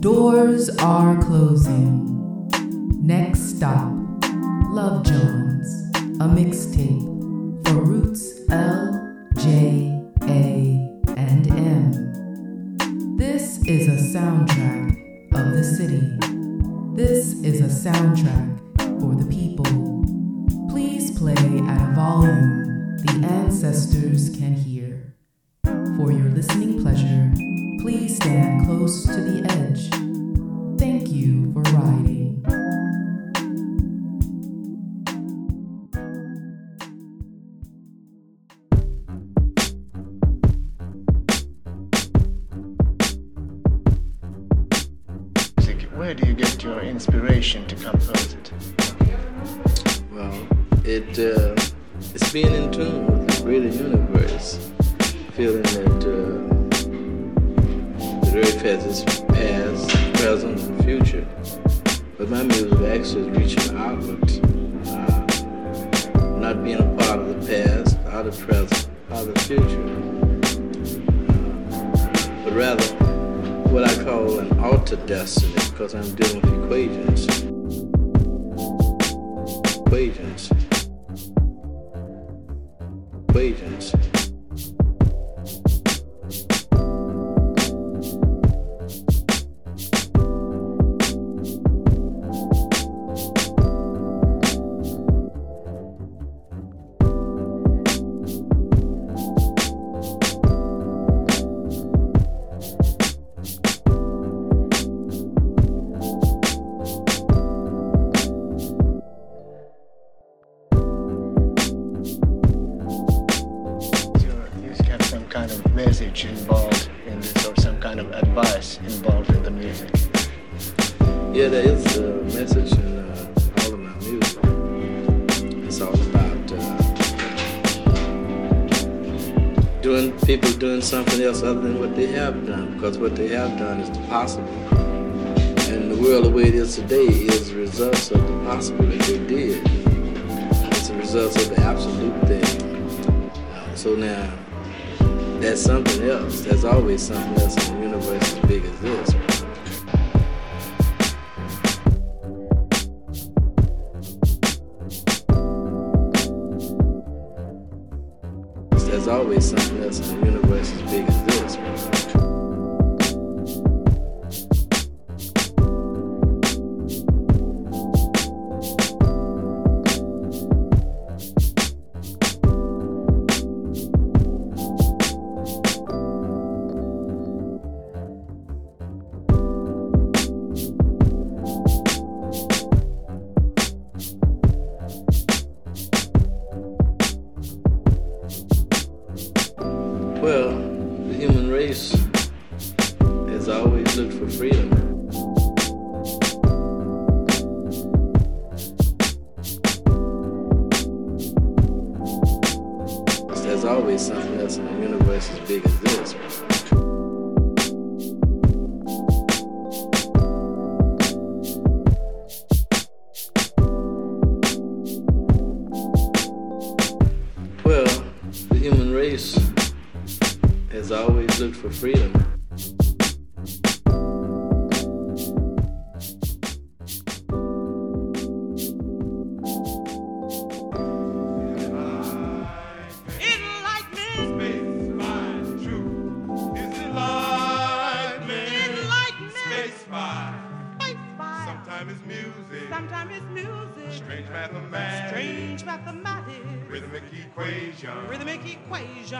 Doors are closing. Next stop, Love Jawns, a mixtape for Roots L, J, A, and M. This is a soundtrack of the city. This is a soundtrack for the people. Please play at a volume the ancestors can hear. For your listening pleasure, please stand close to the edge. Thank you for riding. music, where do you get your inspiration to compose it? Well, it uh, it's being in tune with the greater universe, feeling that uh, the earth has its past, present, and future. But my music actually is reaching outward, uh, not being a part of the past, or the present, or the future, uh, but rather what I call an altered destiny, because I'm dealing with. Equations. Equations. Kind of message involved in this or some kind of advice involved in the music. Yeah, there is a message in uh, all of my music. It's all about uh, doing people doing something else other than what they have done, because what they have done is the possible. And the world the way it is today is results of the possible that they did. It's the results of the absolute thing. Uh, so now, that's something else. There's always something else in the universe as big as this. There's always something else in the universe always looked for freedom. There's always something else in the universe as big as this. Well, the human race has always looked for freedom. Equation. rhythmic equations,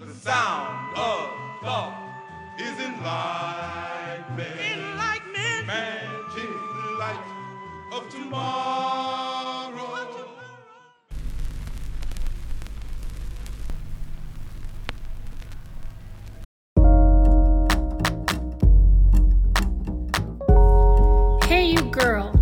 The sound of thought is enlightenment. enlightenment. Magic light of tomorrow. Hey, you girl,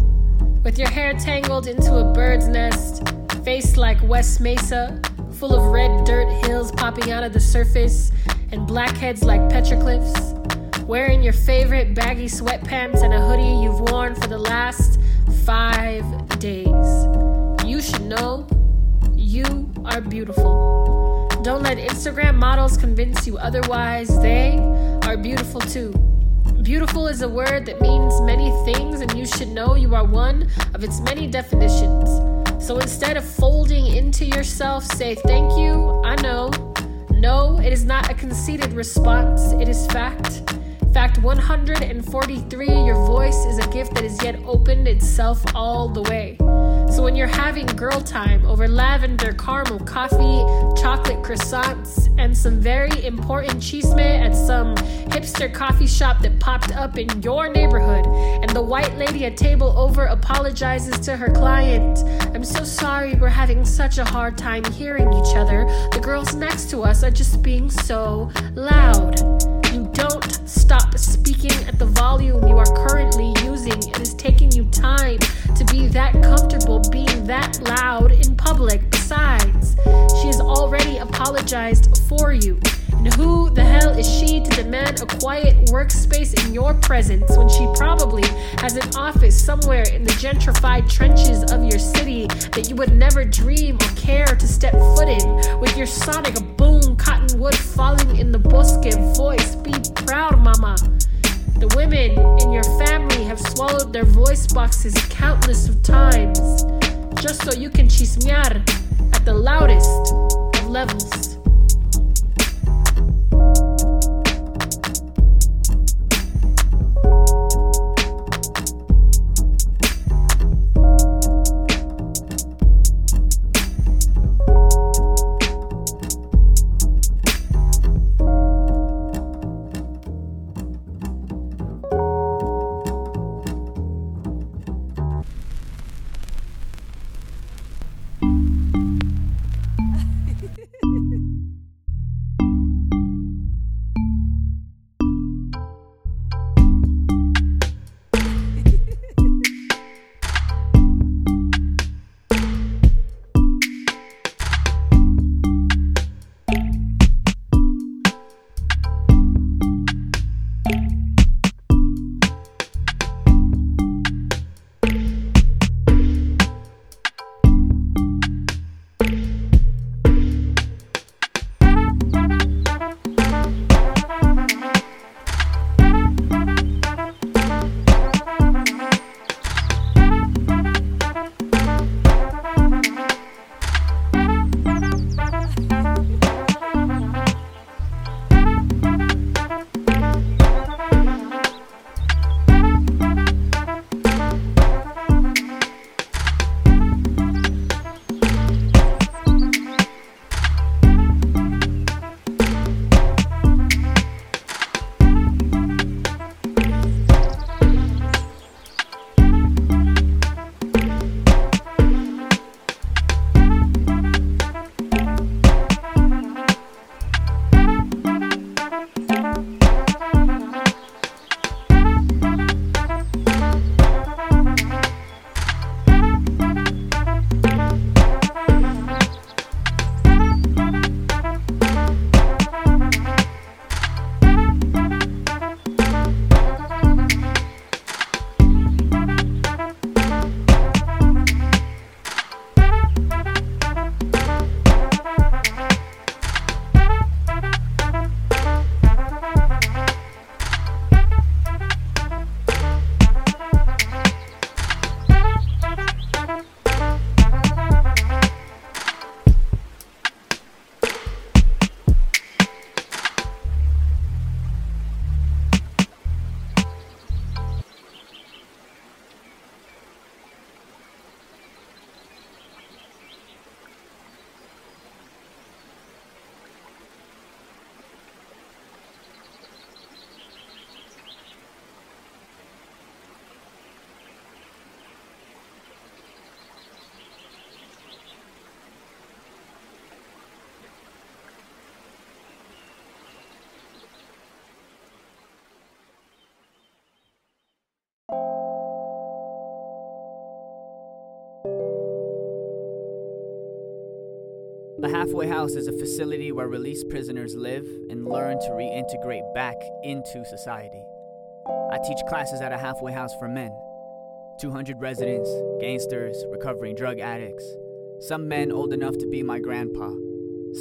with your hair tangled into a bird's nest, face like West Mesa, full of red dirt hills popping out of the surface, and blackheads like petroglyphs, wearing your favorite baggy sweatpants and a hoodie you've worn for the last five days. You should know you are beautiful. Don't let Instagram models convince you otherwise. They are beautiful too. Beautiful is a word that means many things, and you should know you are one of its many definitions. So instead of folding into yourself, say thank you, I know. No, it is not a conceited response, it is fact. Fact 143 Your voice is a gift that is yet opened itself all the way. So when you're having girl time over lavender caramel coffee, chocolate croissants, and some very important chisme at some hipster coffee shop that popped up in your neighborhood, and the white lady at table over apologizes to her client, I'm so sorry we're having such a hard time hearing each other. The girls next to us are just being so loud. Speaking at the volume you are currently using. It is taking you time to be that comfortable being that loud in public. Besides, she has already apologized for you. And who the hell is she to demand a quiet workspace in your presence when she probably has an office somewhere in the gentrified trenches of your city that you would never dream or care to step foot in with your sonic boom cottonwood falling in the bosque voice? Be proud, mama. The women in your family have swallowed their voice boxes countless of times just so you can chismear at the loudest of levels. The halfway house is a facility where released prisoners live and learn to reintegrate back into society. I teach classes at a halfway house for men 200 residents, gangsters, recovering drug addicts. Some men old enough to be my grandpa,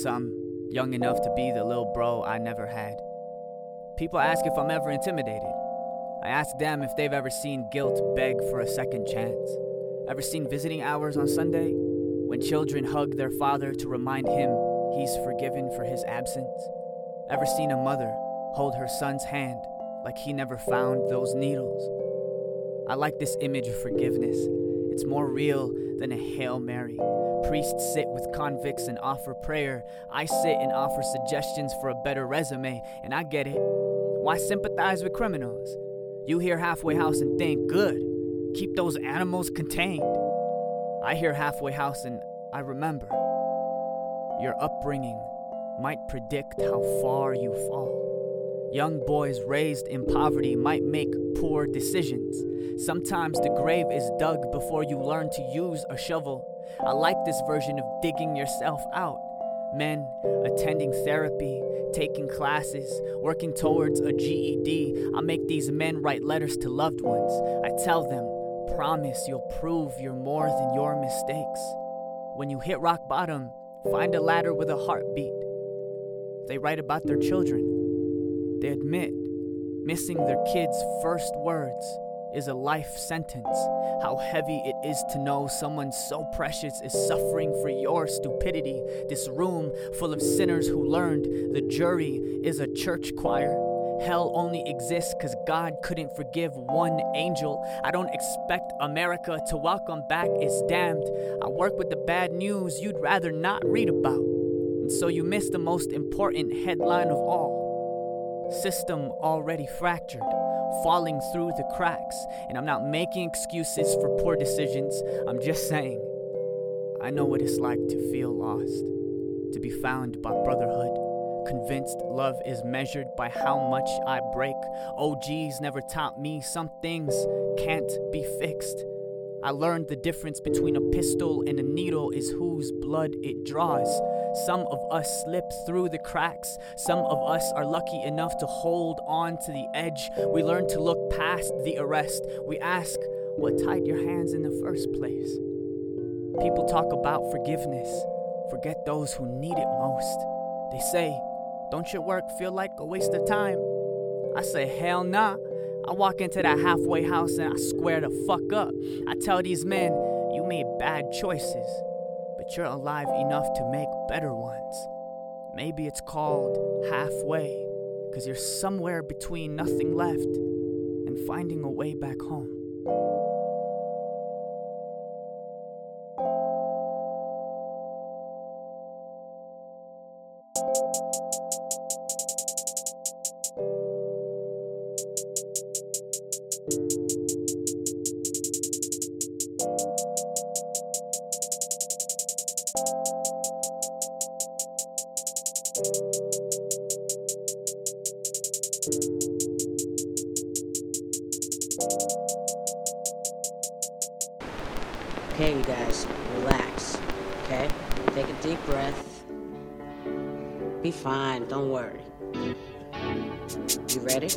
some young enough to be the little bro I never had. People ask if I'm ever intimidated. I ask them if they've ever seen guilt beg for a second chance. Ever seen visiting hours on Sunday? When children hug their father to remind him he's forgiven for his absence? Ever seen a mother hold her son's hand like he never found those needles? I like this image of forgiveness. It's more real than a Hail Mary. Priests sit with convicts and offer prayer. I sit and offer suggestions for a better resume, and I get it. Why sympathize with criminals? You hear Halfway House and think, good, keep those animals contained. I hear Halfway House and I remember. Your upbringing might predict how far you fall. Young boys raised in poverty might make poor decisions. Sometimes the grave is dug before you learn to use a shovel. I like this version of digging yourself out. Men attending therapy, taking classes, working towards a GED. I make these men write letters to loved ones. I tell them, promise you'll prove you're more than your mistakes. When you hit rock bottom, find a ladder with a heartbeat. They write about their children. They admit missing their kids' first words is a life sentence. How heavy it is to know someone so precious is suffering for your stupidity. This room full of sinners who learned the jury is a church choir. Hell only exists because God couldn't forgive one angel. I don't expect America to welcome back its damned. I work with the bad news you'd rather not read about. And so you miss the most important headline of all system already fractured, falling through the cracks. And I'm not making excuses for poor decisions, I'm just saying, I know what it's like to feel lost, to be found by brotherhood. Convinced love is measured by how much I break. Oh, OGs never taught me some things can't be fixed. I learned the difference between a pistol and a needle is whose blood it draws. Some of us slip through the cracks. Some of us are lucky enough to hold on to the edge. We learn to look past the arrest. We ask, what tied your hands in the first place? People talk about forgiveness, forget those who need it most. They say, don't your work feel like a waste of time? I say, hell nah. I walk into that halfway house and I square the fuck up. I tell these men, you made bad choices, but you're alive enough to make better ones. Maybe it's called halfway, because you're somewhere between nothing left and finding a way back home. Okay, you guys, relax. Okay? Take a deep breath. Be fine, don't worry. You ready?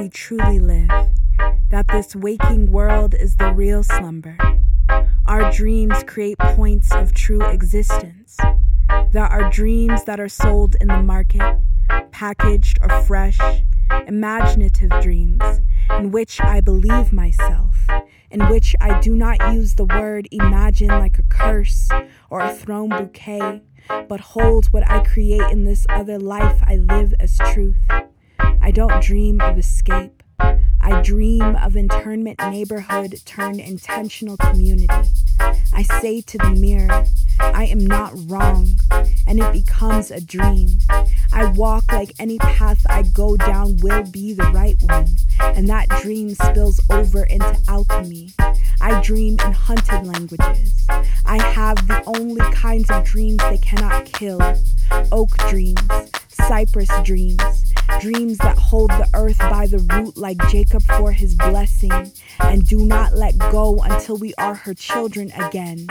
We truly live, that this waking world is the real slumber. Our dreams create points of true existence. There are dreams that are sold in the market, packaged or fresh, imaginative dreams in which I believe myself, in which I do not use the word imagine like a curse or a thrown bouquet, but hold what I create in this other life I live as truth. I don't dream of escape. I dream of internment neighborhood turned intentional community. I say to the mirror, I am not wrong, and it becomes a dream. I walk like any path I go down will be the right one, and that dream spills over into alchemy. I dream in hunted languages. I have the only kinds of dreams they cannot kill oak dreams, cypress dreams, dreams that hold the earth by the root like Jacob for his blessing, and do not let go until we are her children again.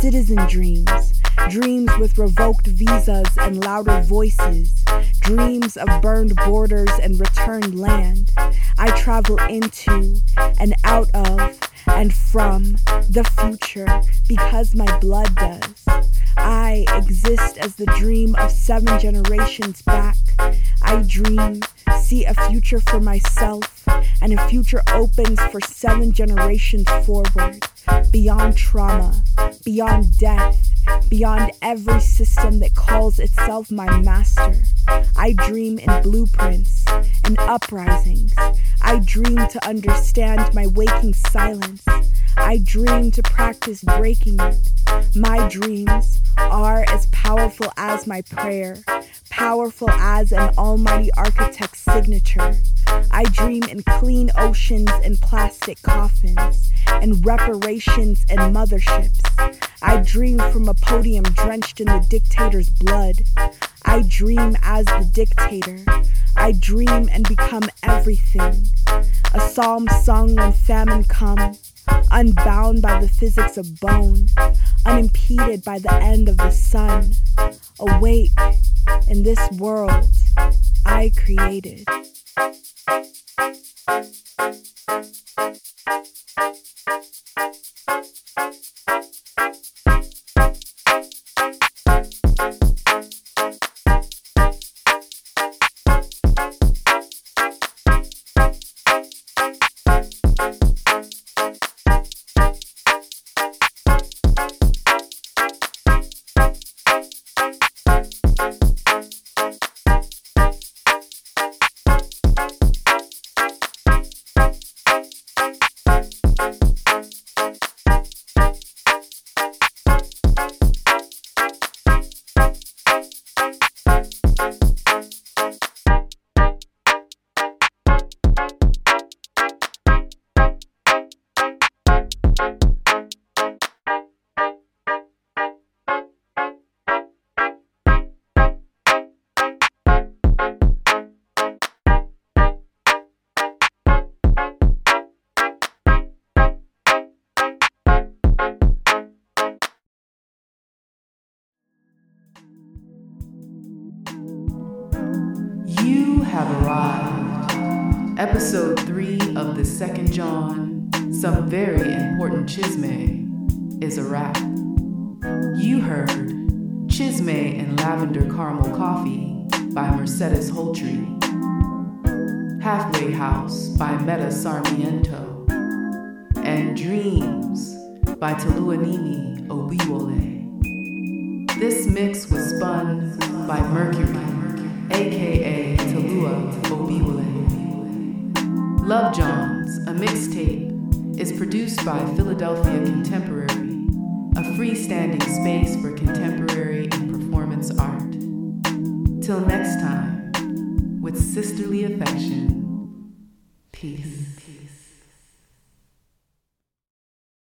Citizen dreams, dreams with revoked visas and louder voices, dreams of burned borders and returned land. I travel into and out of and from the future because my blood does. I exist as the dream of seven generations back. I dream, see a future for myself, and a future opens for seven generations forward, beyond trauma, beyond death, beyond every system that calls itself my master. I dream in blueprints and uprisings. I dream to understand my waking silence. I dream to practice breaking it. My dreams are as powerful as my prayer, powerful as an almighty architect's signature. I dream in clean oceans and plastic coffins, and reparations and motherships. I dream from a podium drenched in the dictator's blood. I dream as the dictator. I dream and become everything. A psalm sung when famine comes, unbound by the physics of bone, unimpeded by the end of the sun. Awake in this world I created. Second John, Some Very Important Chisme, is a wrap. You heard Chisme and Lavender Caramel Coffee by Mercedes Holtry, Halfway House by Meta Sarmiento, and Dreams by Toluwanimi Obiwole. This mix was spun by Mercury, aka Talua Obiwole. Love Jawns, a mixtape, is produced by Philadelphia Contemporary, a freestanding space for contemporary and performance art. Till next time, with sisterly affection, peace.